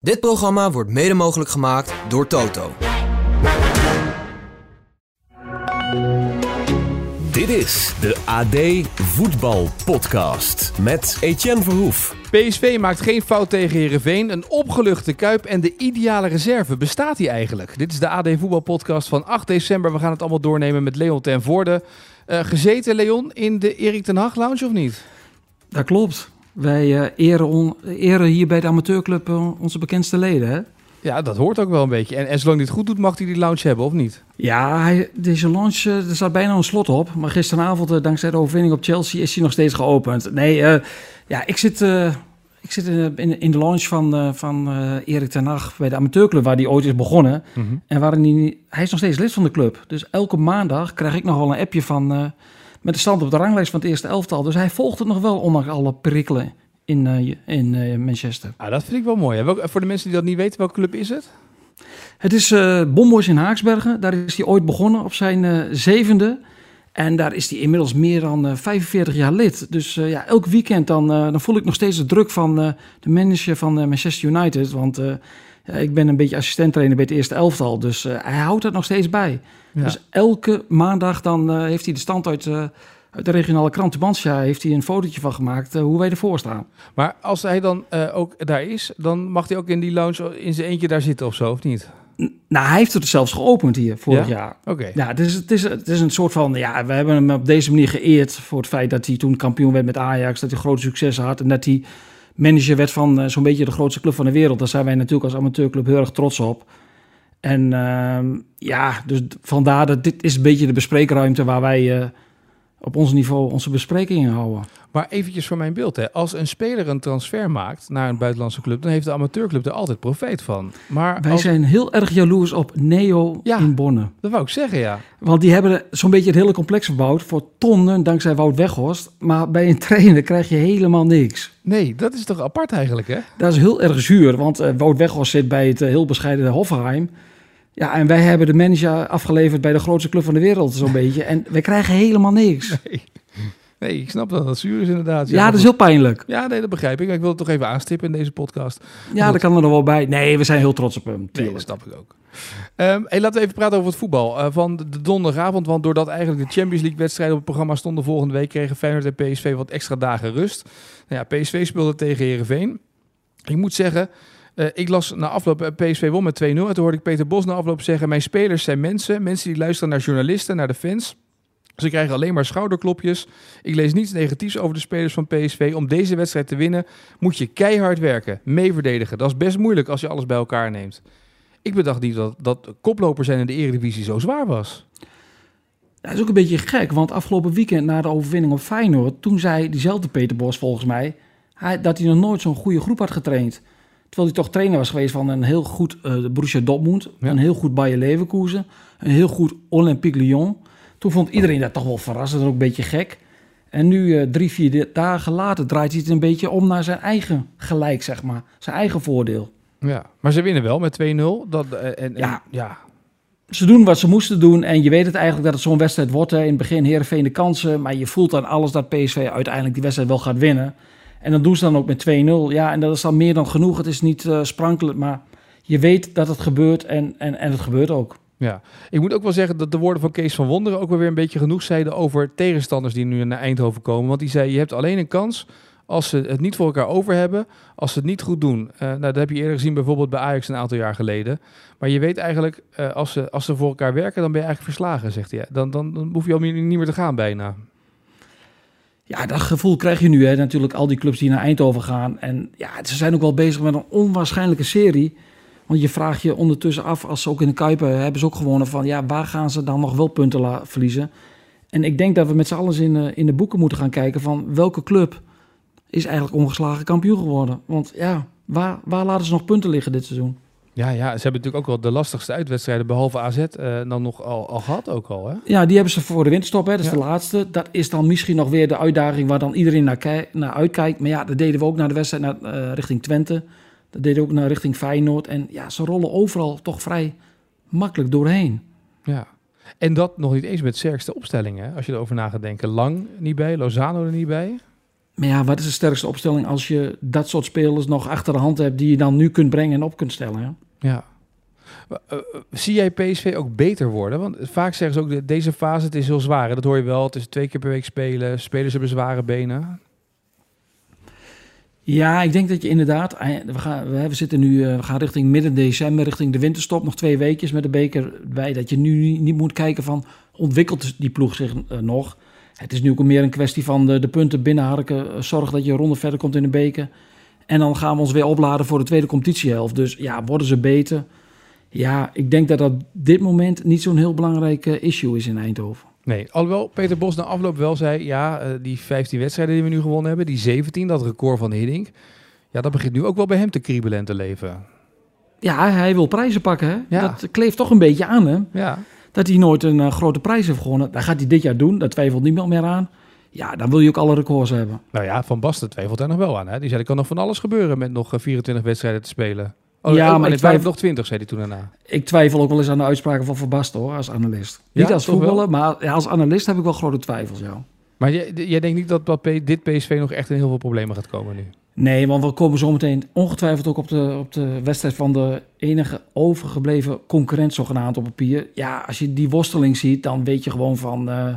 Dit programma wordt mede mogelijk gemaakt door Toto. Dit is de AD Voetbal Podcast met Etienne Verhoef. PSV maakt geen fout tegen Herenveen. Een opgeluchte kuip en de ideale reserve. Bestaat die eigenlijk? Dit is de AD Voetbal Podcast van 8 december. We gaan het allemaal doornemen met Leon ten Voorde. Uh, gezeten, Leon, in de Erik ten Hag Lounge of niet? Dat klopt. Wij uh, eren, on, eren, hier bij de amateurclub uh, onze bekendste leden, hè? Ja, dat hoort ook wel een beetje. En, en zolang hij het goed doet, mag hij die lounge hebben, of niet? Ja, hij, deze lounge, uh, er staat bijna een slot op. Maar gisteravond, dankzij de overwinning op Chelsea, is hij nog steeds geopend. Nee, ja, ik zit, ik zit in, in de lounge van, van Erik ten Hag bij de amateurclub, waar hij ooit is begonnen. Mm -hmm. En waarin hij, hij is nog steeds lid van de club. Dus elke maandag krijg ik nogal een appje van met de stand op de ranglijst van het eerste elftal. Dus hij volgt het nog wel, ondanks alle prikkelen in, uh, in uh, Manchester. Ah, dat vind ik wel mooi. Welk, voor de mensen die dat niet weten, welke club is het? Het is uh, Bomboys in Haaksbergen. Daar is hij ooit begonnen op zijn zevende. En daar is hij inmiddels meer dan 45 jaar lid. Dus ja, elk weekend dan, dan voel ik nog steeds de druk van de manager van Manchester United. Want ik ben een beetje assistent-trainer bij het eerste elftal. Dus hij houdt het nog steeds bij. Ja. Dus elke maandag dan uh, heeft hij de stand uit, uit de regionale krant de Bansja, heeft hij een fotootje van gemaakt uh, hoe wij ervoor staan. Maar als hij dan ook daar is, dan mag hij ook in die lounge in zijn eentje daar zitten of zo, of niet? N nou, hij heeft het zelfs geopend hier vorig ja? jaar. Oké. Okay. Ja, het is, het, is, het is een soort van, ja, we hebben hem op deze manier geëerd voor het feit dat hij toen kampioen werd met Ajax, dat hij grote successen had en dat hij manager werd van zo'n beetje de grootste club van de wereld. Daar zijn wij natuurlijk als amateurclub heel erg trots op. En uh, ja, dus vandaar dat dit is een beetje de bespreekruimte waar wij uh, op ons niveau onze besprekingen houden. Maar eventjes voor mijn beeld, hè. als een speler een transfer maakt naar een buitenlandse club, dan heeft de amateurclub er altijd profijt van. Maar wij als... zijn heel erg jaloers op Neo ja, in Bonn. Dat wou ik zeggen, ja. Want die hebben zo'n beetje het hele complex verbouwd voor tonnen, dankzij Wout Weghorst. Maar bij een trainer krijg je helemaal niks. Nee, dat is toch apart eigenlijk, hè? Dat is heel erg zuur, want uh, Wout Weghorst zit bij het uh, heel bescheiden Hoffenheim. Ja, en wij hebben de manager afgeleverd bij de grootste club van de wereld, zo'n beetje. En wij krijgen helemaal niks. Nee. nee, ik snap dat dat zuur is inderdaad. Ja, ja dat is heel pijnlijk. Ja, nee, dat begrijp ik. Maar ik wil het toch even aanstippen in deze podcast. Ja, dat kan er nog wel bij. Nee, we zijn heel trots op hem. Nee, dat snap ik ook. Um, hey, laten we even praten over het voetbal uh, van de donderdagavond. Want doordat eigenlijk de Champions League wedstrijden op het programma stonden volgende week... kregen Feyenoord en PSV wat extra dagen rust. Nou ja, PSV speelde tegen Heerenveen. Ik moet zeggen... Uh, ik las na afloop PSV won met 2-0. En toen hoorde ik Peter Bos na afloop zeggen... mijn spelers zijn mensen. Mensen die luisteren naar journalisten, naar de fans. Ze krijgen alleen maar schouderklopjes. Ik lees niets negatiefs over de spelers van PSV. Om deze wedstrijd te winnen moet je keihard werken. Mee verdedigen. Dat is best moeilijk als je alles bij elkaar neemt. Ik bedacht niet dat, dat zijn in de Eredivisie zo zwaar was. Dat is ook een beetje gek. Want afgelopen weekend na de overwinning op Feyenoord... toen zei diezelfde Peter Bos volgens mij... Hij, dat hij nog nooit zo'n goede groep had getraind. Terwijl hij toch trainer was geweest van een heel goed uh, Borussia Dortmund, ja. een heel goed Bayer Leverkusen, een heel goed Olympique Lyon. Toen vond iedereen dat toch wel verrassend en ook een beetje gek. En nu, uh, drie, vier dagen later, draait hij het een beetje om naar zijn eigen gelijk, zeg maar. Zijn eigen voordeel. Ja, maar ze winnen wel met 2-0. Dat, uh, en, en, ja. ja. Ze doen wat ze moesten doen en je weet het eigenlijk dat het zo'n wedstrijd wordt. Hè. In het begin Heerenveen de kansen, maar je voelt aan alles dat PSV uiteindelijk die wedstrijd wel gaat winnen. En dan doen ze dan ook met 2-0. Ja, en dat is dan meer dan genoeg. Het is niet uh, sprankelend, maar je weet dat het gebeurt en, en, en het gebeurt ook. Ja, ik moet ook wel zeggen dat de woorden van Kees van Wonderen ook wel weer een beetje genoeg zeiden over tegenstanders die nu naar Eindhoven komen. Want die zei, je hebt alleen een kans als ze het niet voor elkaar over hebben, als ze het niet goed doen. Uh, nou, dat heb je eerder gezien bijvoorbeeld bij Ajax een aantal jaar geleden. Maar je weet eigenlijk, uh, als, ze, als ze voor elkaar werken, dan ben je eigenlijk verslagen, zegt hij. Dan, dan, dan hoef je al niet meer te gaan bijna. Ja, dat gevoel krijg je nu. Hè. Natuurlijk al die clubs die naar Eindhoven gaan. En ja, ze zijn ook wel bezig met een onwaarschijnlijke serie. Want je vraagt je ondertussen af, als ze ook in de Kuipen hebben ze ook gewonnen van... ja, waar gaan ze dan nog wel punten verliezen? En ik denk dat we met z'n allen in, uh, in de boeken moeten gaan kijken van... welke club is eigenlijk ongeslagen kampioen geworden? Want ja, waar, waar laten ze nog punten liggen dit seizoen? Ja, ja, ze hebben natuurlijk ook wel de lastigste uitwedstrijden, behalve AZ, uh, dan nog al, al gehad ook al. Hè? Ja, die hebben ze voor de winterstop, hè? dat is ja. de laatste. Dat is dan misschien nog weer de uitdaging waar dan iedereen naar, naar uitkijkt. Maar ja, dat deden we ook naar de wedstrijd naar, uh, richting Twente. Dat deden we ook naar richting Feyenoord. En ja, ze rollen overal toch vrij makkelijk doorheen. Ja, en dat nog niet eens met sterkste opstellingen, als je erover na gaat denken. Lang niet bij, Lozano er niet bij. Maar ja, wat is de sterkste opstelling als je dat soort spelers nog achter de hand hebt die je dan nu kunt brengen en op kunt stellen? Hè? Ja. Uh, uh, zie jij PSV ook beter worden? Want vaak zeggen ze ook, deze fase het is heel zwaar. Dat hoor je wel, het is twee keer per week spelen. Spelers hebben zware benen. Ja, ik denk dat je inderdaad... We, gaan, we zitten nu we gaan richting midden december, richting de winterstop. Nog twee weekjes met de beker bij. Dat je nu niet moet kijken van, ontwikkelt die ploeg zich nog? Het is nu ook meer een kwestie van de, de punten binnenharken. Zorg dat je een ronde verder komt in de beker. En dan gaan we ons weer opladen voor de tweede competitiehelft. Dus ja, worden ze beter? Ja, ik denk dat dat dit moment niet zo'n heel belangrijk issue is in Eindhoven. Nee, alhoewel Peter Bos na afloop wel zei... ja, uh, die 15 wedstrijden die we nu gewonnen hebben, die 17, dat record van Hiddink... ja, dat begint nu ook wel bij hem te kriebelen en te leven. Ja, hij wil prijzen pakken, hè? Ja. Dat kleeft toch een beetje aan hem. Ja. Dat hij nooit een uh, grote prijs heeft gewonnen. Dat gaat hij dit jaar doen, daar twijfelt niemand meer aan. Ja, dan wil je ook alle records hebben. Nou ja, Van Basten twijfelt er nog wel aan. Hè? Die zei, er kan nog van alles gebeuren met nog 24 wedstrijden te spelen. Oh, ja, oh, maar ik twijfel nog 20, zei hij toen daarna. Ik twijfel ook wel eens aan de uitspraken van Van Basten, hoor, als analist. Ja, Niet als voetballer, maar ja, als analist heb ik wel grote twijfels, ja. Maar jij, jij denkt niet dat, dit PSV nog echt in heel veel problemen gaat komen nu? Nee, want we komen zometeen ongetwijfeld ook op de, op de wedstrijd van de enige overgebleven concurrent zogenaamd op papier. Ja, als je die worsteling ziet, dan weet je gewoon van... eh,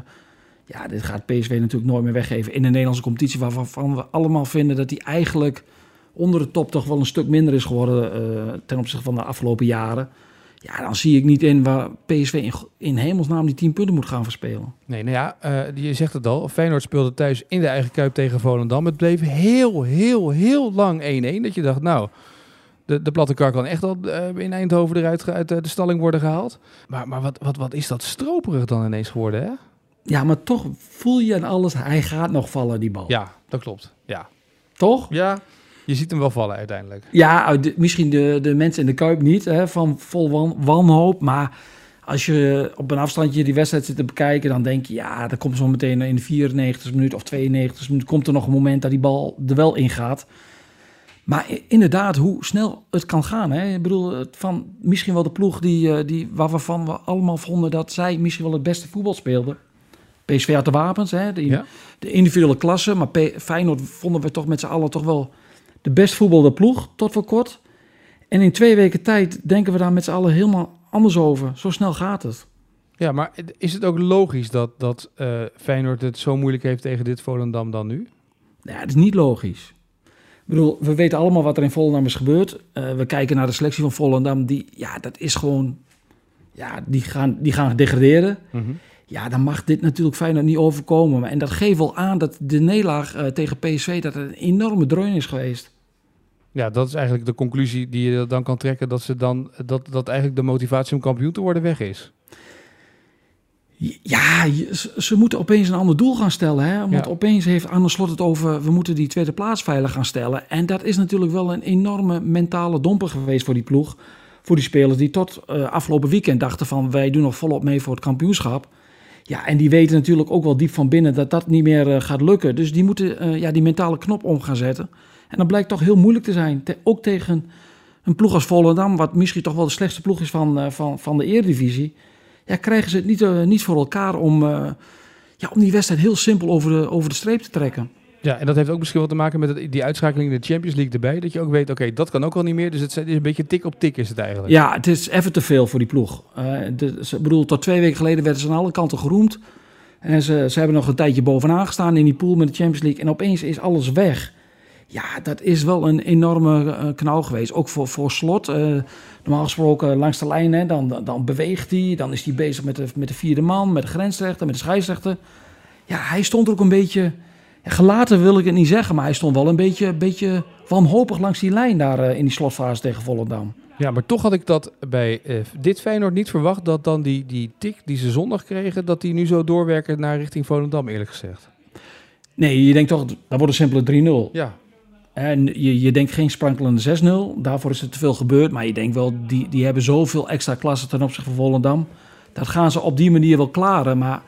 ja, dit gaat PSV natuurlijk nooit meer weggeven in de Nederlandse competitie... waarvan we allemaal vinden dat die eigenlijk onder de top toch wel een stuk minder is geworden... eh, ten opzichte van de afgelopen jaren. Ja, dan zie ik niet in waar PSV in, in hemelsnaam die 10 punten moet gaan verspelen. Nee, nou ja, eh, je zegt het al. Feyenoord speelde thuis in de eigen kuip tegen Volendam. Het bleef heel, heel, heel lang 1-1. Dat je dacht, nou, de, de platte kar kan echt al eh, in Eindhoven eruit uit de stalling worden gehaald. Maar, maar wat, wat, wat is dat stroperig dan ineens geworden, hè? Ja, maar toch voel je aan alles, hij gaat nog vallen, die bal. Ja, dat klopt. Ja. Toch? Ja, je ziet hem wel vallen uiteindelijk. Ja, de- misschien de, de mensen in de Kuip niet, hè, van vol wan- wanhoop. Maar als je op een afstandje die wedstrijd zit te bekijken... dan denk je, ja, er komt zo meteen in de 94 minuut of 92 minuut... komt er nog een moment dat die bal er wel in gaat. Maar inderdaad, hoe snel het kan gaan. Hè? Ik bedoel, van misschien wel de ploeg die, eh, die, waarvan we allemaal vonden... dat zij misschien wel het beste voetbal speelden. PSV had de wapens, hè, de, Ja. de individuele klasse. Maar P- Feyenoord vonden we toch met z'n allen toch wel de best voetbalde ploeg tot voor kort. En in twee weken tijd denken we daar met z'n allen helemaal anders over. Zo snel gaat het. Ja, maar is het ook logisch dat, dat eh, Feyenoord het zo moeilijk heeft tegen dit Volendam dan nu? Ja, het is niet logisch. Ik bedoel, we weten allemaal wat er in Volendam is gebeurd. Eh, we kijken naar de selectie van Volendam. Die, ja, dat is gewoon... Ja, die gaan, die gaan degraderen. Ja, dan mag dit natuurlijk Feyenoord niet overkomen. Maar- En dat geeft wel aan dat de nederlaag eh, tegen PSV... dat een enorme dreun is geweest. Ja, dat is eigenlijk de conclusie die je dan kan trekken. Dat, ze dan, dat, dat eigenlijk de motivatie om kampioen te worden weg is. Ja, ze, moeten opeens een ander doel gaan stellen. Hè? Want Ja. opeens heeft Arne Slot het over... we moeten die tweede plaats veilig gaan stellen. En dat is natuurlijk wel een enorme mentale domper geweest voor die ploeg. Voor die spelers die tot eh, afgelopen weekend dachten van... wij doen nog volop mee voor het kampioenschap. Ja, en die weten natuurlijk ook wel diep van binnen dat dat niet meer eh, gaat lukken. Dus die moeten eh, ja, die mentale knop om gaan zetten. En dat blijkt toch heel moeilijk te zijn. Ook tegen een ploeg als Volendam... wat misschien toch wel de slechtste ploeg is van, eh, van, van de Eredivisie... Ja, krijgen ze het niet, niet voor elkaar om, ja, om die wedstrijd heel simpel over de, over de streep te trekken. Ja, en dat heeft ook misschien wel te maken met die uitschakeling in de Champions League erbij. Dat je ook weet, oké, dat kan ook al niet meer. Dus het is een beetje tik op tik is het eigenlijk. Ja, het is even te veel voor die ploeg. Ze, ik bedoel, tot twee weken geleden werden ze aan alle kanten geroemd. En ze, ze hebben nog een tijdje bovenaan gestaan in die pool met de Champions League. En opeens is alles weg. Ja, dat is wel een enorme eh, knauw geweest. Ook voor, voor slot. Eh, normaal gesproken langs de lijn, hè, dan, dan, dan beweegt hij. Dan is hij bezig met de, met de vierde man, met de grensrechter, met de scheidsrechter. Ja, hij stond er ook een beetje... Gelaten wil ik het niet zeggen, maar hij stond wel een beetje, beetje wanhopig langs die lijn daar eh, in die slotfase tegen Volendam. Ja, maar toch had ik dat bij eh, dit Feyenoord niet verwacht. Dat dan die, die tik die ze zondag kregen, dat die nu zo doorwerken naar richting Volendam, eerlijk gezegd. Nee, je denkt toch, dat wordt een simpele 3-0. Ja, En je, je denkt geen sprankelende 6-0. Daarvoor is er te veel gebeurd. Maar je denkt wel, die, die hebben zoveel extra klassen ten opzichte van Volendam. Dat gaan ze op die manier wel klaren. Maar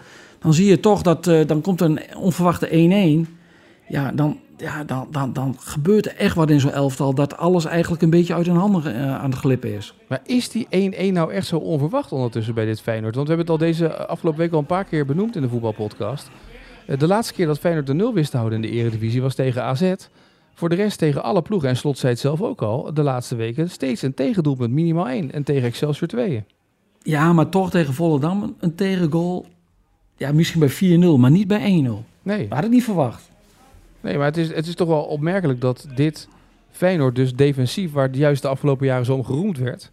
dan zie je toch dat eh, dan komt een onverwachte 1-1. Ja, dan, ja dan, dan, dan gebeurt er echt wat in zo'n elftal. Dat alles eigenlijk een beetje uit hun handen eh, aan het glippen is. maar is die 1-1 nou echt zo onverwacht ondertussen bij dit Feyenoord? Want we hebben het al deze afgelopen week al een paar keer benoemd in de voetbalpodcast. Eh, de laatste keer dat Feyenoord de nul wist te houden in de eredivisie was tegen AZ. Voor de rest tegen alle ploegen, en Slot zei het zelf ook al, de laatste weken steeds een tegendoelpunt, minimaal één. En tegen Excelsior 2. Ja, maar toch tegen Volendam een tegengoal. Ja, misschien bij 4-0, maar niet bij 1-0. Nee, We hadden het niet verwacht. nee maar het is, het is toch wel opmerkelijk dat dit Feyenoord dus defensief, waar het juist de afgelopen jaren zo om geroemd werd,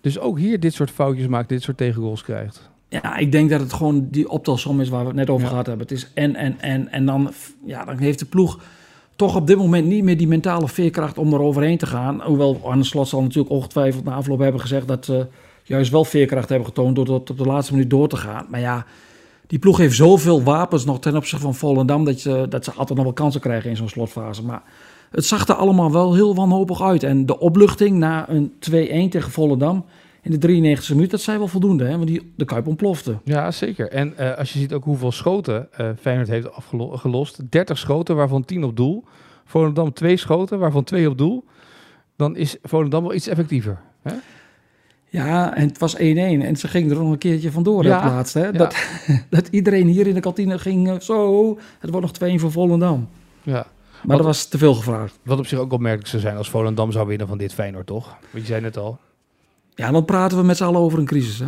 dus ook hier dit soort foutjes maakt, dit soort tegengoals krijgt. Ja, ik denk dat het gewoon die optelsom is waar we het net over Ja. gehad hebben. Het is en, en, en. En dan, ja, dan heeft de ploeg toch op dit moment niet meer die mentale veerkracht om er overheen te gaan. Hoewel Arne Slot zal natuurlijk ongetwijfeld na afloop hebben gezegd dat ze juist wel veerkracht hebben getoond door tot op de laatste minuut door te gaan. Maar ja, die ploeg heeft zoveel wapens nog ten opzichte van Volendam dat, je, dat ze altijd nog wel kansen krijgen in zo'n slotfase. Maar het zag er allemaal wel heel wanhopig uit. En de opluchting na een 2-1 tegen Volendam in de 93e minuut, dat zei wel voldoende. Hè? Want die, de Kuip ontplofte. Ja, zeker. En eh, als je ziet ook hoeveel schoten eh Feyenoord heeft afgelost. 30 schoten, waarvan 10 op doel. Volendam 2 schoten, waarvan 2 op doel. Dan is Volendam wel iets effectiever. Hè? Ja, en het was 1-1 en ze ging er nog een keertje vandoor Ja, het laatste. Hè? ja. Dat, dat iedereen hier in de kantine ging eh, zo, het wordt nog 2 voor Volendam. Ja. Maar Wat- dat was te veel gevraagd. Wat op zich ook opmerkelijk zou zijn als Volendam zou winnen van dit Feyenoord, toch? Want je zei het al. Ja, dan praten we met z'n allen over een crisis. Hè?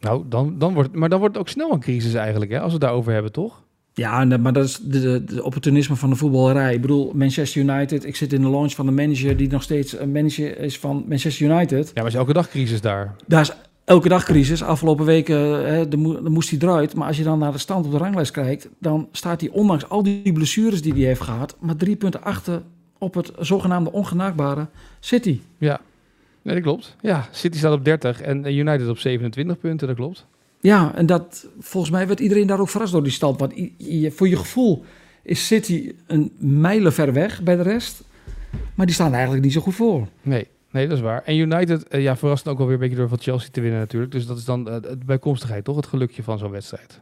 Nou, dan, dan wordt, maar dan wordt het ook snel een crisis eigenlijk, hè, als we het daarover hebben, toch? Ja, maar dat is de, opportunisme van de voetballerij. Ik bedoel, Manchester United, ik zit in de launch van de manager die nog steeds een manager is van Manchester United. Ja, maar is elke dag crisis daar. Daar is elke dag crisis. Afgelopen weken hè, de mo- moest hij eruit. Maar als je dan naar de stand op de ranglijst kijkt, dan staat hij ondanks al die blessures die hij heeft gehad, maar drie punten achter op het zogenaamde ongenaakbare City. Ja, nee, dat klopt. Ja, City staat op 30 en United op 27 punten, dat klopt. Ja, en dat, volgens mij werd iedereen daar ook verrast door die stand. Want je- voor je gevoel is City een mijlen ver weg bij de rest. Maar die staan eigenlijk niet zo goed voor. Nee, nee, dat is waar. En United, eh, ja, verrast ook wel weer een beetje door van Chelsea te winnen natuurlijk. Dus dat is dan eh, het bijkomstigheid, toch? Het gelukje van zo'n wedstrijd.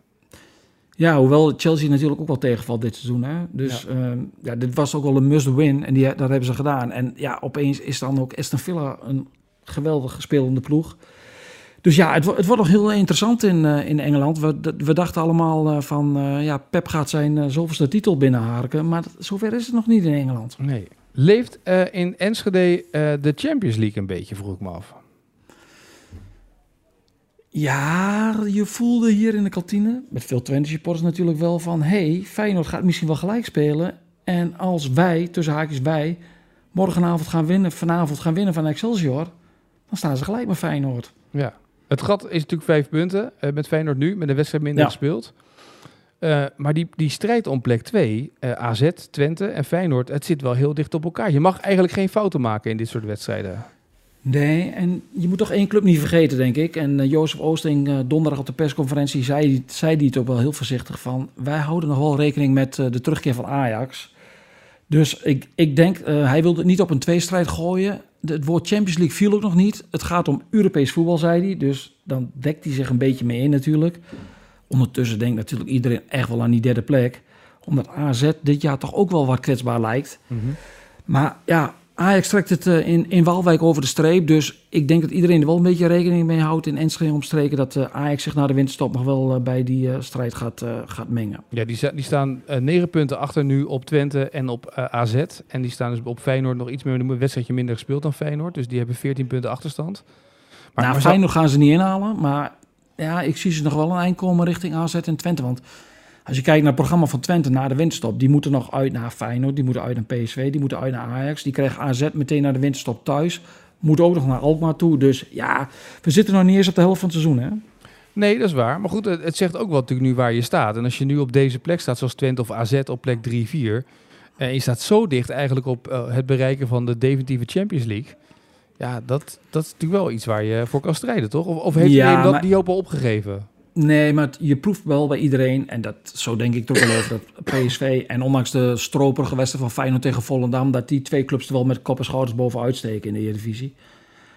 Ja, hoewel Chelsea natuurlijk ook wel tegenvalt dit seizoen. Hè? Dus ja. ja, dit was ook wel een must-win en die, dat hebben ze gedaan. En ja, opeens is dan ook Aston Villa een geweldig spelende ploeg. Dus ja, het, het wordt nog heel interessant in, eh, in Engeland. We, we dachten allemaal eh, van, eh, ja, Pep gaat zijn zoveelste titel binnenharken. Maar dat- zover is het nog niet in Engeland. Nee. Leeft in Enschede de Champions League een beetje, vroeg ik me af. Ja, je voelde hier in de kantine, met veel Twente supporters natuurlijk wel van... hey, Feyenoord gaat misschien wel gelijk spelen. En als wij, tussen haakjes wij, morgenavond gaan winnen, vanavond gaan winnen van Excelsior... dan staan ze gelijk met Feyenoord. Ja. Het gat is natuurlijk vijf punten eh, met Feyenoord nu, met een wedstrijd minder Ja. gespeeld. Eh, maar die, die strijd om plek 2, AZ, Twente en Feyenoord, het zit wel heel dicht op elkaar. Je mag eigenlijk geen fouten maken in dit soort wedstrijden. Nee, en je moet toch één club niet vergeten, denk ik. En eh, Jozef Oosting, donderdag op de persconferentie, zei, zei die het ook wel heel voorzichtig van... wij houden nog wel rekening met de terugkeer van Ajax. Dus ik, ik denk, hij wilde het niet op een tweestrijd gooien. Het woord Champions League viel ook nog niet. Het gaat om Europees voetbal, zei hij. Dus dan dekt hij zich een beetje mee in natuurlijk. Ondertussen denkt natuurlijk iedereen echt wel aan die derde plek. Omdat AZ dit jaar toch ook wel wat kwetsbaar lijkt. Maar ja, Ajax trekt het eh, in, in Waalwijk over de streep. Dus ik denk dat iedereen er wel een beetje rekening mee houdt in Enschede omstreken. Dat eh, Ajax zich na de winterstop nog wel eh, bij die strijd gaat, gaat mengen. Ja, die, die staan negen punten achter nu op Twente en op AZ. En die staan dus op Feyenoord nog iets meer, een wedstrijdje minder gespeeld dan Feyenoord. Dus die hebben 14 punten achterstand. Maar, nou, Feyenoord gaan ze niet inhalen. Maar ja, ik zie ze nog wel een eind komen richting AZ en Twente. Want als je kijkt naar het programma van Twente na de winterstop. Die moeten nog uit naar Feyenoord. Die moeten uit naar PSV. Die moeten uit naar Ajax. Die krijgen AZ meteen naar de winterstop thuis. Moet ook nog naar Alkmaar toe. Dus ja, we zitten nog niet eens op de helft van het seizoen. Hè? Nee, dat is waar. Maar goed, het, het zegt ook wel natuurlijk nu waar je staat. En als je nu op deze plek staat, zoals Twente of AZ op plek 3-4... en je staat zo dicht eigenlijk op eh, het bereiken van de definitieve Champions League... ja, dat, dat is natuurlijk wel iets waar je voor kan strijden, toch? Of, of heeft Ja, iedereen dat, maar- die hoop al opgegeven? Nee, maar het- je proeft wel bij iedereen, en dat, zo denk ik toch wel over dat PSV... en ondanks de stroperige wedstrijd van Feyenoord tegen Volendam... dat die twee clubs er wel met kop en schouders bovenuit steken in de Eredivisie.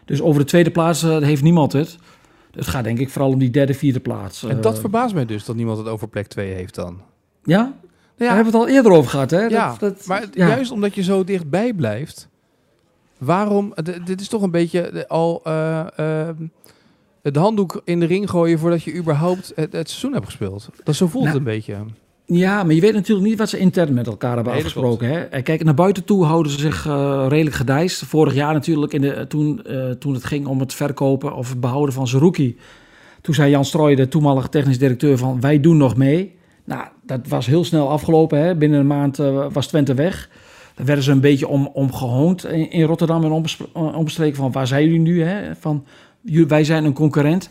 Dus over de tweede plaats eh, heeft niemand het. Het gaat denk ik vooral om die derde, vierde plaats. En dat Eh, verbaast mij dus, dat niemand het over plek 2 heeft dan. Ja? Ja, Daar hebben we het al eerder over gehad, hè? Ja, Dat- dat- maar ja. juist omdat je zo dichtbij blijft, waarom? Dit is toch een beetje al eh, eh, de handdoek in de ring gooien voordat je überhaupt het, het seizoen hebt gespeeld. Dat zo voelt Nou, het een beetje. Ja, maar je weet natuurlijk niet wat ze intern met elkaar hebben Nee, afgesproken. Hè? En Kijk, naar buiten toe houden ze zich eh, redelijk gedijst. Vorig jaar natuurlijk, in de, toen, eh, toen het ging om het verkopen of het behouden van Zerouki. Toen zei Jan Strooij, de toenmalige technisch directeur, van wij doen nog mee. Nou, dat was heel snel afgelopen. Hè? Binnen een maand eh, was Twente weg. Daar werden ze een beetje om, om gehoond in, in Rotterdam en omstreken van waar zijn jullie nu? Hè? Van, wij zijn een concurrent.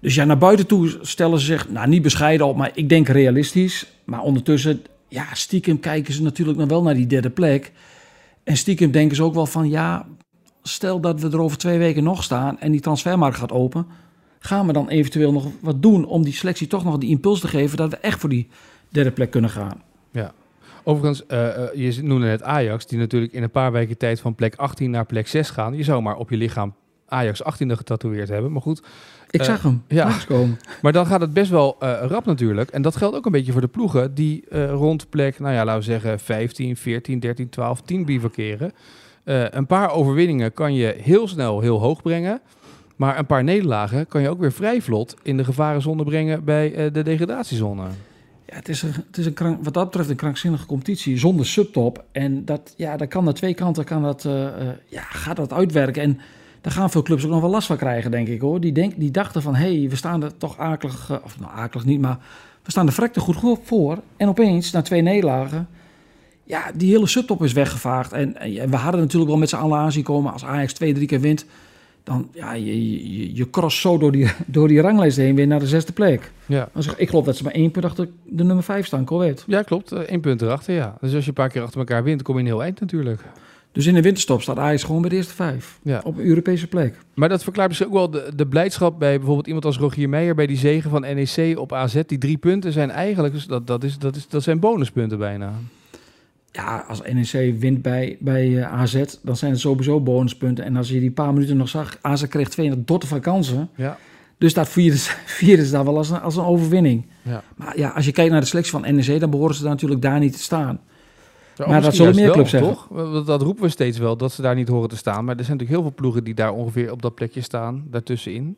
Dus ja, naar buiten toe stellen ze zich, nou niet bescheiden op, maar ik denk realistisch. Maar ondertussen, ja, stiekem kijken ze natuurlijk nog wel naar die derde plek. En stiekem denken ze ook wel van, ja, stel dat we er over twee weken nog staan en die transfermarkt gaat open. Gaan we dan eventueel nog wat doen om die selectie toch nog die impuls te geven dat we echt voor die derde plek kunnen gaan? Overigens, eh, eh, je noemde net Ajax, die natuurlijk in een paar weken tijd van plek 18 naar plek 6 gaan. Je zou maar op je lichaam Ajax 18e getatoeëerd hebben, maar goed. Ik Eh, zag hem ja. Maar dan gaat het best wel eh, rap natuurlijk. En dat geldt ook een beetje voor de ploegen die eh, rond plek, nou ja, laten we zeggen 15, 14, 13, 12, 10 bivakeren. Een paar overwinningen kan je heel snel heel hoog brengen. Maar een paar nederlagen kan je ook weer vrij vlot in de gevarenzone brengen bij de degradatiezone. Ja, het is, een, het is een krank, wat dat betreft een krankzinnige competitie zonder subtop. En dat, ja, dat kan aan twee kanten kan dat, ja, gaat dat uitwerken. En daar gaan veel clubs ook nog wel last van krijgen, denk ik hoor. Die, denk, die dachten van, hé, hey, we staan er toch akelig, eh, of nou akelig niet, maar we staan er vrek te goed go- voor. En opeens, na twee nederlagen, ja, die hele subtop is weggevaagd. En, en we hadden natuurlijk wel met z'n allen aanzien komen, als Ajax twee, drie keer wint, dan, ja, je, je, je cross zo door die, door die ranglijst heen weer naar de zesde plek. Ja. Dan zeg, ik geloof dat ze maar één punt achter de nummer vijf staan, Corvette. Ja, klopt. Eén punt erachter, ja. Dus als je een paar keer achter elkaar wint, kom je in heel eind natuurlijk. Dus in de winterstop staat Ajax gewoon bij de eerste vijf. Ja. Op een Europese plek. Maar dat verklaart misschien ook wel de, de blijdschap bij bijvoorbeeld iemand als Rogier Meijer bij die zegen van NEC op AZ. Die drie punten zijn eigenlijk, dus dat, dat, is, dat, is, dat zijn bonuspunten bijna. Ja, als NEC wint bij, bij eh, AZ, dan zijn het sowieso bonuspunten. En als je die paar minuten nog zag, AZ kreeg twee dotten van kansen. Ja. Dus dat vieren ze daar wel als een, als een overwinning. Ja. Maar ja, als je kijkt naar de selectie van NEC, dan behoren ze daar natuurlijk daar niet te staan. Ja, Maar dat zullen meer wel, clubs Toch? Dat, roepen we steeds wel, dat ze daar niet horen te staan. Maar er zijn natuurlijk heel veel ploegen die daar ongeveer op dat plekje staan, daartussenin.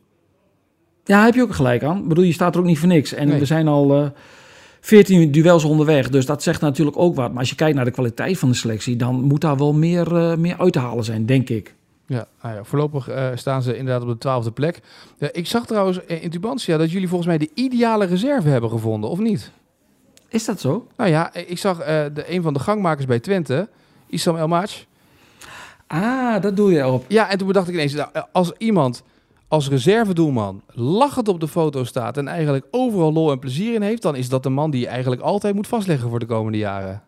Ja, heb je ook gelijk aan. Ik bedoel, je staat er ook niet voor niks. En Nee. we zijn al eh 14 duels onderweg, dus dat zegt natuurlijk ook wat. Maar als je kijkt naar de kwaliteit van de selectie, dan moet daar wel meer, eh, meer uit te halen zijn, denk ik. Ja, nou ja voorlopig eh, staan ze inderdaad op de twaalfde plek. Ja, ik zag trouwens in Tubantia dat jullie volgens mij de ideale reserve hebben gevonden, of niet? Is dat zo? Nou ja, ik zag eh, de, een van de gangmakers bij Twente, Isam Elmac. Ah, dat doe je op. Ja, en toen bedacht ik ineens, nou, als iemand als reservedoelman lachend op de foto staat en eigenlijk overal lol en plezier in heeft, dan is dat de man die je eigenlijk altijd moet vastleggen voor de komende jaren.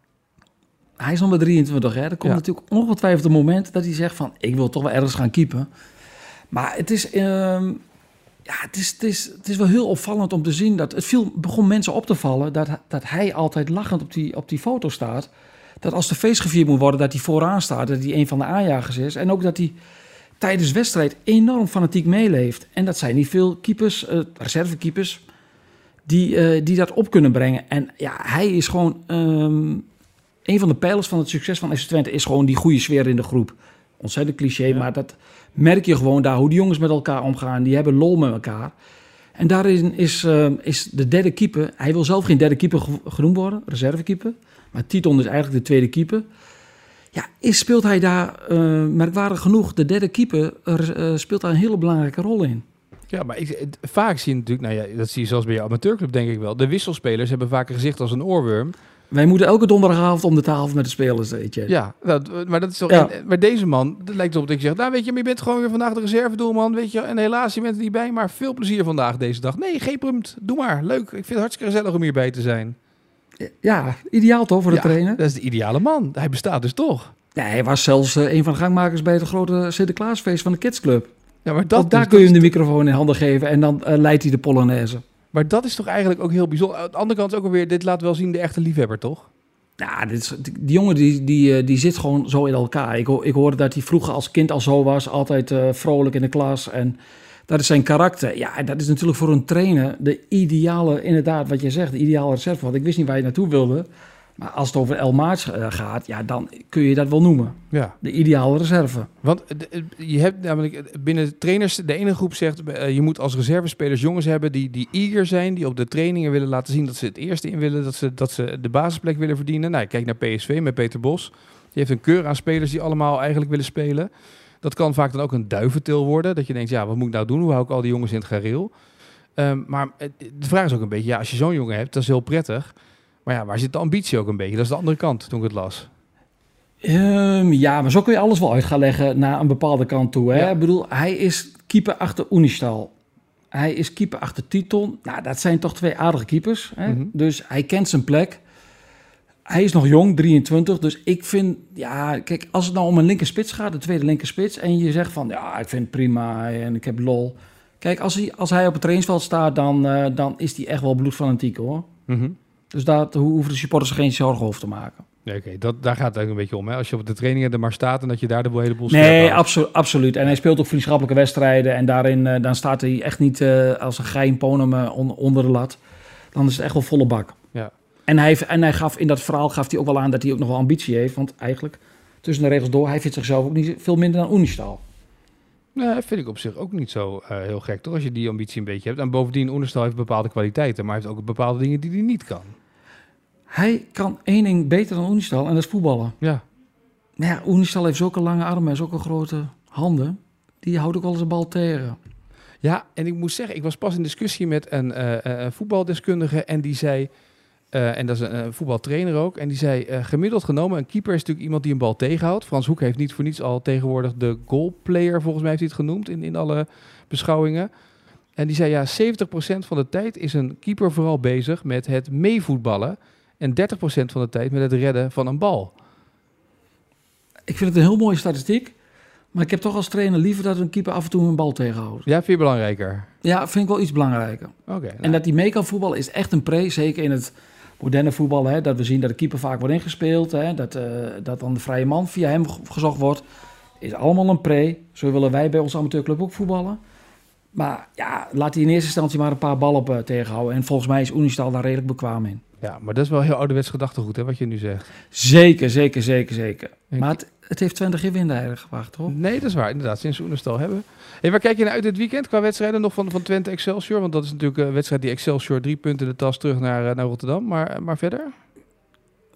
Hij is nog maar 23, hè. Er komt Ja. natuurlijk ongetwijfeld een moment dat hij zegt van... ik wil toch wel ergens gaan keepen. Maar het is, ehm, ja, het is, het, is, het is wel heel opvallend om te zien... dat het viel, begon mensen op te vallen dat, dat hij altijd lachend op die, op die foto staat. Dat als de feest gevierd moet worden, dat hij vooraan staat... dat hij een van de aanjagers is. En ook dat hij tijdens wedstrijd enorm fanatiek meeleeft. En dat zijn niet veel keepers, eh, reservekeepers... Die, eh, die dat op kunnen brengen. En ja, hij is gewoon... ehm, een van de pijlers van het succes van FC Twente is gewoon die goede sfeer in de groep. Ontzettend cliché, maar dat merk je gewoon daar. Hoe die jongens met elkaar omgaan. Die hebben lol met elkaar. En daarin is, eh, is de derde keeper... Hij wil zelf geen derde keeper ge- genoemd worden, reservekeeper. Maar Titon is eigenlijk de tweede keeper. Ja, is, speelt hij daar eh, merkwaardig genoeg... de derde keeper er, eh, speelt daar een hele belangrijke rol in. Ja, maar ik, vaak zie je natuurlijk, nou ja, dat zie je zelfs bij je amateurclub denk ik wel. De wisselspelers hebben vaak een gezicht als een oorworm. Wij moeten elke donderdagavond om de tafel met de spelers, weet je. Ja, dat, maar dat is toch. Ja. en- maar deze man, dat lijkt erop dat ik zeg, nou weet je, maar je bent gewoon weer vandaag de reservedoelman, weet je. En helaas, je bent er niet bij, maar veel plezier vandaag deze dag. Nee, geen punt. Doe maar. Leuk. Ik vind het hartstikke gezellig om hierbij te zijn. Ja, ideaal toch voor de Ja, trainer? Dat is de ideale man. Hij bestaat dus toch. Ja, hij was zelfs eh, een van de gangmakers bij het grote Sinterklaasfeest van de Kidsclub. Ja, maar Dat daar dus- kun je dat hem de microfoon in handen geven en dan eh, leidt hij de Polonaise. Maar dat is toch eigenlijk ook heel bijzonder. Aan de andere kant ook alweer, dit laat wel zien de echte liefhebber, toch? Ja, dit is, die, jongen die, die, eh, die zit gewoon zo in elkaar. Ik, ik hoorde dat hij vroeger als kind al zo was, altijd eh, vrolijk in de klas. En dat is zijn karakter. Ja, dat is natuurlijk voor een trainer de ideale, inderdaad wat je zegt, de ideale reserve. Want ik wist niet waar je naartoe wilde. Maar als het over El Maats eh, gaat, ja, dan kun je dat wel noemen. Ja. De ideale reserve. Want eh, eh, je hebt namelijk binnen trainers, de ene groep zegt je moet als reservespelers jongens hebben die, die eager zijn, die op de trainingen willen laten zien dat ze het eerste in willen, dat ze, dat ze de basisplek willen verdienen. Nou, kijk naar PSV met Peter Bos. Die heeft een keur aan spelers die allemaal eigenlijk willen spelen. Dat kan vaak dan ook een duiventil worden. Dat je denkt, ja, wat moet ik nou doen? Hoe hou ik al die jongens in het gareel? Ehm, maar de vraag is ook een beetje, ja, als je zo'n jongen hebt, dat is heel prettig. Maar ja, waar zit de ambitie ook een beetje? Dat is de andere kant toen ik het las. Ehm, ja, maar zo kun je alles wel uit gaan leggen naar een bepaalde kant toe. Hè? Ja. Ik bedoel, hij is keeper achter Unistal. Hij is keeper achter Titon. Nou, dat zijn toch twee aardige keepers. Hè? Mhm. Dus hij kent zijn plek. Hij is nog jong, 23. Dus ik vind, ja, kijk, als het nou om een linkerspits gaat, de tweede linkerspits, en je zegt van, ja, ik vind het prima en ik heb lol. Kijk, als hij, als hij op het trainingsveld staat, dan, eh, dan is hij echt wel bloedfanatiek hoor. Mhm. Dus daar hoeven de supporters geen zorgen over te maken. Ja, Oké, dat daar gaat het eigenlijk een beetje om. Hè? Als je op de trainingen er maar staat en dat je daar de heleboel Nee, houdt. abso absoluut. En hij speelt ook vriendschappelijke wedstrijden. En daarin eh, dan staat hij echt niet eh, als een gein eh, on- onder de lat. Dan is het echt wel volle bak. Ja. En, hij, en hij gaf in dat verhaal gaf hij ook wel aan dat hij ook nog wel ambitie heeft. Want eigenlijk, tussen de regels door, hij vindt zichzelf ook niet veel minder dan Unistal. Nee, dat vind ik op zich ook niet zo eh, heel gek, toch? Als je die ambitie een beetje hebt. En bovendien, Oenerstal heeft bepaalde kwaliteiten, maar hij heeft ook bepaalde dingen die hij niet kan. Hij kan één ding beter dan Unistal en dat is voetballen. Ja, Maar ja, Unistal heeft zulke lange armen en zulke grote handen. Die houdt ook wel eens een bal tegen. ja en ik moet zeggen, ik was pas in discussie met een eh, eh, voetbaldeskundige en die zei... eh, en dat is een, een voetbaltrainer ook. En die zei, eh, gemiddeld genomen, een keeper is natuurlijk iemand die een bal tegenhoudt. Frans Hoek heeft niet voor niets al tegenwoordig de goalplayer, volgens mij heeft hij het genoemd in, in alle beschouwingen. En die zei, ja, 70% van de tijd is een keeper vooral bezig met het meevoetballen. En 30% van de tijd met het redden van een bal. Ik vind het een heel mooie statistiek. Maar ik heb toch als trainer liever dat een keeper af en toe een bal tegenhoudt. Ja, vind je belangrijker? Ja, vind ik wel iets belangrijker. Oké. nou, En dat hij mee kan voetballen is echt een pre. Zeker in het moderne voetbal. Hè, dat we zien dat de keeper vaak wordt ingespeeld. Hè, dat, eh, dat dan de vrije man via hem ge- gezocht wordt. Is allemaal een pre. Zo willen wij bij onze amateurclub ook voetballen. Maar ja, laat hij in eerste instantie maar een paar ballen op eh, tegenhouden. En volgens mij is Unistal daar redelijk bekwaam in. ja, maar dat is wel heel ouderwets gedachtegoed, hè, wat je nu zegt. Zeker, zeker, zeker, zeker. Ik- Maar het, het heeft 20 jaar winderijden gewacht, hoor. Nee, dat is waar. Inderdaad, sinds we Oenerstal hebben. Hey, waar kijk je naar uit dit weekend qua wedstrijden nog van, van Twente Excelsior? Want dat is natuurlijk een wedstrijd die Excelsior drie punten in de tas terug naar, eh, naar Rotterdam. Maar, maar verder?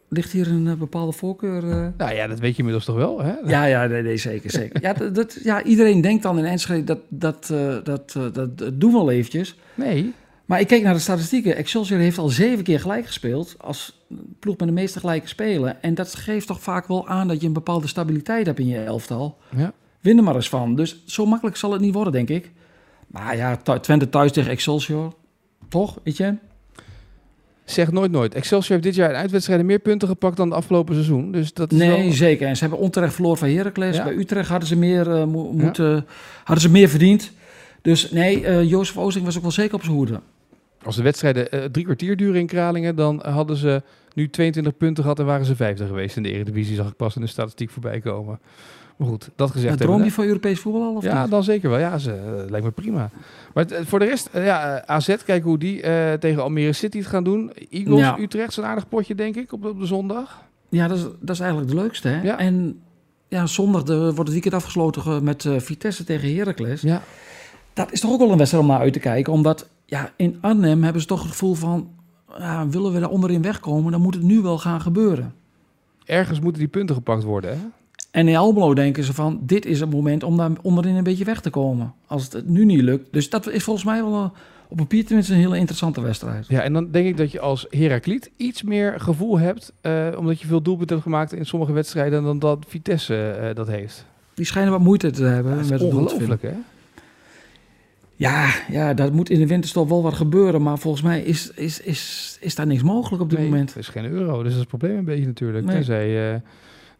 Ligt hier een eh, bepaalde voorkeur? eh? Nou ja, dat weet je inmiddels toch wel, hè? Ja, ja, nee, nee, zeker, zeker. Ja, dat, dat- ja, iedereen denkt dan in Enschede dat, dat, dat, dat, dat doen we al eventjes. Nee. Maar ik keek naar de statistieken. Excelsior heeft al zeven keer gelijk gespeeld als ploeg met de meeste gelijke spelen. En dat geeft toch vaak wel aan dat je een bepaalde stabiliteit hebt in je elftal. Ja. Win er maar eens van. Dus zo makkelijk zal het niet worden, denk ik. Maar ja, Twente thuis tegen Excelsior. Toch, weet je? Zeg nooit nooit. Excelsior heeft dit jaar in uitwedstrijden meer punten gepakt dan het afgelopen seizoen. Dus dat is Nee, wel... zeker. En ze hebben onterecht verloren van Heracles. Ja. Bij Utrecht hadden ze meer, eh, mo- moeten, hadden ze meer verdiend. Dus nee, eh Jozef Oosting was ook wel zeker op zijn hoede. Als de wedstrijden eh, drie kwartier duren in Kralingen, dan hadden ze nu 22 punten gehad en waren ze vijfde geweest in de Eredivisie. Zag ik pas in de statistiek voorbij komen. Maar goed, dat gezegd Ja, droom je van Europees voetbal al? Of Ja, niet? dan zeker wel. Ja, ze, eh, lijkt me prima. Maar het- voor de rest, eh, ja, eh, AZ, kijken hoe die eh, tegen Almere City het gaan doen. Eagles, Ja. Utrecht, zo'n aardig potje, denk ik, op de, op de zondag. Ja, dat is, dat is eigenlijk de leukste. Hè? Ja. En ja, zondag de, wordt het weekend afgesloten ge- met eh, Vitesse tegen Heracles. Ja. Dat is toch ook wel een wedstrijd om naar uit te kijken. Omdat ja, in Arnhem hebben ze toch het gevoel van... Ja, willen we daar onderin wegkomen, dan moet het nu wel gaan gebeuren. Ergens moeten die punten gepakt worden, hè? En in Almelo denken ze van, dit is het moment om daar onderin een beetje weg te komen. Als het nu niet lukt. Dus dat is volgens mij wel een- op papier tenminste een hele interessante wedstrijd. Ja, en dan denk ik dat je als Herakliet iets meer gevoel hebt, eh, omdat je veel doelpunten hebt gemaakt in sommige wedstrijden, dan dat Vitesse eh, dat heeft. Die schijnen wat moeite te hebben. Dat is met het ongelooflijk, hè? Ja, ja, dat moet in de winterstop wel wat gebeuren. Maar volgens mij is, is, is, is daar niks mogelijk op dit Nee, moment. Het is geen euro, dus dat is het probleem een beetje natuurlijk. Nee. Tenzij, eh,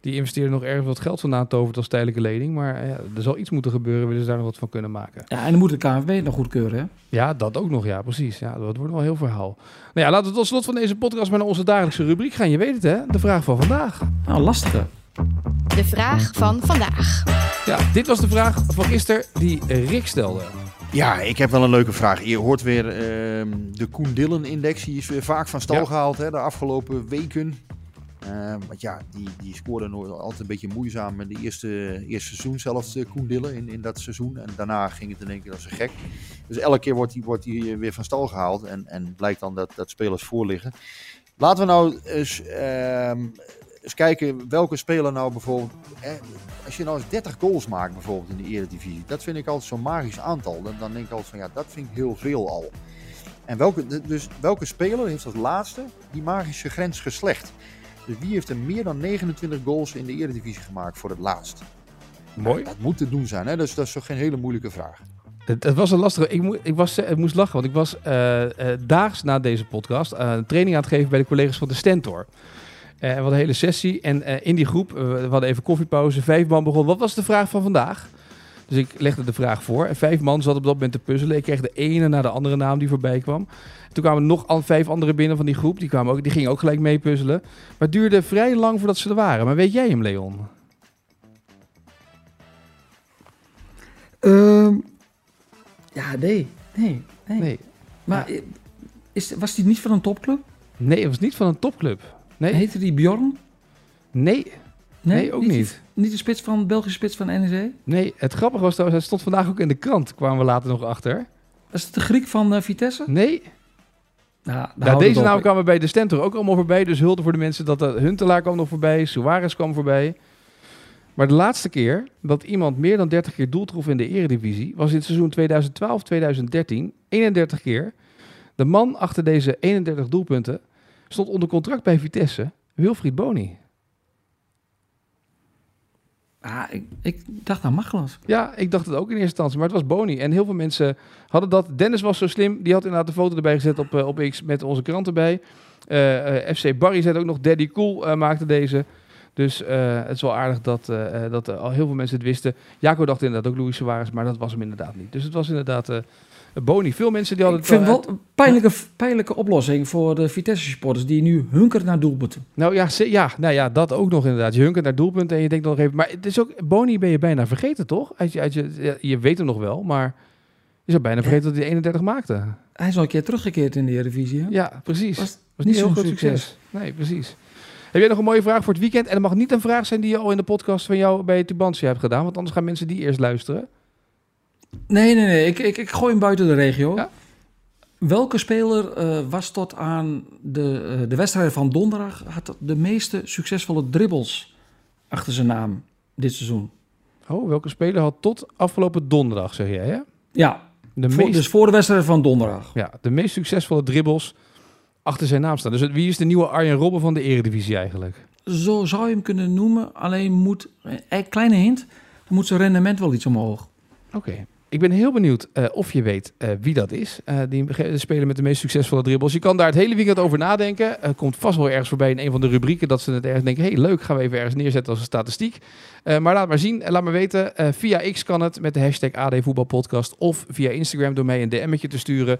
die investeren nog erg wat geld vandaan tovert als tijdelijke lening. Maar eh, ja, er zal iets moeten gebeuren, willen ze daar nog wat van kunnen maken. Ja, en dan moet de KNVB het nog goedkeuren. Hè? Ja, dat ook nog, ja, precies. Ja, dat wordt wel een heel verhaal. Nou ja, laten we tot slot van deze podcast maar naar onze dagelijkse rubriek gaan. Je weet het, hè? De vraag van vandaag. Nou, lastige. De vraag van vandaag. Ja, dit was de vraag van gisteren die Rick stelde. Ja, ik heb wel een leuke vraag. Je hoort weer ehm, de Koen Dillen-index. Die is weer vaak van stal Ja. gehaald hè, de afgelopen weken. Uh, want ja, die, die scoorde nooit, altijd een beetje moeizaam in de eerste, eerste seizoen zelfs, uh, Koen Dillen in, in dat seizoen. En daarna ging het in één keer als een gek. Dus elke keer wordt hij wordt die weer van stal gehaald en, en blijkt dan dat, dat spelers voorliggen. Laten we nou eens, uh, eens kijken welke speler nou bijvoorbeeld... als je nou eens 30 goals maakt bijvoorbeeld in de Eredivisie. Dat vind ik altijd zo'n magisch aantal. Dan, dan denk ik altijd van ja, dat vind ik heel veel al. En welke, dus welke speler heeft als laatste die magische grens geslecht? Dus wie heeft er meer dan 29 goals in de Eredivisie gemaakt voor het laatst? Mooi. Dat moet te doen zijn, hè? Dus dat is toch geen hele moeilijke vraag. Het, het was een lastige. Ik, mo ik, was, ik moest lachen, want ik was uh, uh, daags na deze podcast uh, een training aan het geven bij de collega's van de Stentor. We hadden een hele sessie en in die groep, we hadden even koffiepauze, vijf man begon. Wat was de vraag van vandaag? Dus ik legde de vraag voor. En vijf man zat op dat moment te puzzelen. Ik kreeg de ene na de andere naam die voorbij kwam. Toen kwamen nog al vijf andere binnen van die groep. Die, kwamen ook, die gingen ook gelijk mee puzzelen. Maar het duurde vrij lang voordat ze er waren. Maar weet jij hem, Leon? Uh, ja, nee. Nee. Nee. Nee. Maar ja. is, was die niet van een topclub? Nee, het was niet van een topclub. Nee. Heette die Bjorn? Nee. Nee, nee ook niet. Niet, niet de spits van, Belgische spits van NEC? Nee, het grappige was trouwens, hij stond vandaag ook in de krant, kwamen we later nog achter. Was het de Griek van uh, Vitesse? Nee. Nou, nou deze naam kwamen bij de Stentor ook allemaal voorbij. Dus hulde voor de mensen dat de Huntelaar kwam nog voorbij. Suarez kwam voorbij. Maar de laatste keer dat iemand meer dan 30 keer doel trof in de eredivisie... was in het seizoen 2012-2013. 31 keer. De man achter deze 31 doelpunten stond onder contract bij Vitesse. Wilfried Boni. Ah, ik, ik dacht aan Machelas. Ja, ik dacht het ook in eerste instantie, maar het was Boni. En heel veel mensen hadden dat. Dennis was zo slim, die had inderdaad de foto erbij gezet op, uh, op X met onze krant erbij. Uh, uh, FC Barry zet ook nog, Daddy Cool maakte deze. Dus het is wel aardig dat, dat al heel veel mensen het wisten. Jaco dacht inderdaad ook Louis Suarez, maar dat was hem inderdaad niet. Dus het was inderdaad Boni. Veel mensen die hadden... Ik vind wel een pijnlijke, pijnlijke oplossing voor de Vitesse-supporters... die nu hunkeren naar doelpunten. Nou ja, ja, nou ja, dat ook nog inderdaad. Je hunkert naar doelpunten en je denkt nog even... Maar het is ook... Boni ben je bijna vergeten, toch? Uit je, uit je, je weet hem nog wel, maar... Je zou bijna vergeten dat hij 31 maakte. Hij is al een keer teruggekeerd in de Eredivisie. Hè? Ja, precies. Was, was niet zo'n succes. succes. Nee, precies. Heb jij nog een mooie vraag voor het weekend? En dat mag niet een vraag zijn die je al in de podcast van jou bij Tubantia hebt gedaan. Want anders gaan mensen die eerst luisteren. Nee, nee, nee. Ik, ik, ik gooi hem buiten de regio. Ja? Welke speler uh, was tot aan de, uh, de wedstrijd van donderdag... had de meeste succesvolle dribbles achter zijn naam dit seizoen? Oh, welke speler had tot afgelopen donderdag, zeg jij, hè? Ja, de voor, meest... dus voor de wedstrijd van donderdag. Ja, de meest succesvolle dribbles achter zijn naam staan. Dus wie is de nieuwe Arjen Robben van de Eredivisie eigenlijk? Zo zou je hem kunnen noemen. Alleen moet, een kleine hint, dan moet zijn rendement wel iets omhoog. Oké. Okay. Ik ben heel benieuwd uh, of je weet uh, wie dat is. Uh, die spelen met de meest succesvolle dribbles. Je kan daar het hele weekend over nadenken. komt vast wel ergens voorbij in een van de rubrieken dat ze het ergens denken. hey, leuk, gaan we even ergens neerzetten als een statistiek. maar laat maar zien, laat maar weten. via X kan het met de hashtag AD Voetbalpodcast. Of via Instagram door mij een DM'tje te sturen.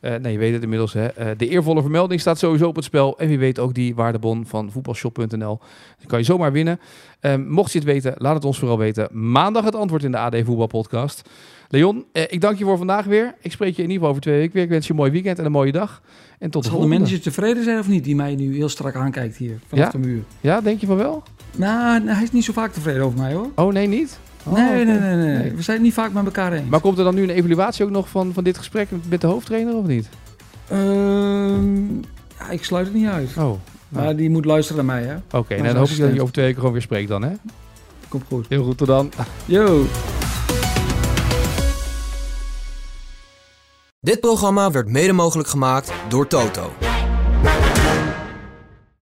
Uh, nou, je weet het inmiddels. Hè. Uh, de eervolle vermelding staat sowieso op het spel. En wie weet ook die waardebon van voetbalshop.nl. Die kan je zomaar winnen. Um, mocht je het weten, laat het ons vooral weten. Maandag het antwoord in de AD Voetbalpodcast. Leon, eh, ik dank je voor vandaag weer. Ik spreek je in ieder geval over twee weken weer. Ik wens je een mooi weekend en een mooie dag. En tot de volgende. de manager tevreden zijn of niet, die mij nu heel strak aankijkt hier vanaf ja? de muur? Ja, denk je van wel? Nou, hij is niet zo vaak tevreden over mij hoor. Oh, nee, niet? Oh, nee, okay. nee, nee, nee, nee, We zijn het niet vaak met elkaar eens. Maar komt er dan nu een evaluatie ook nog van, van dit gesprek met de hoofdtrainer of niet? Uh, ja, ik sluit het niet uit. Oh. Maar nou. die moet luisteren naar mij, hè? Oké, okay, nou, dan hoop ik dat je over twee weken gewoon weer spreekt dan, hè? Komt goed. Heel goed, tot dan. Yo. Dit programma werd mede mogelijk gemaakt door Toto.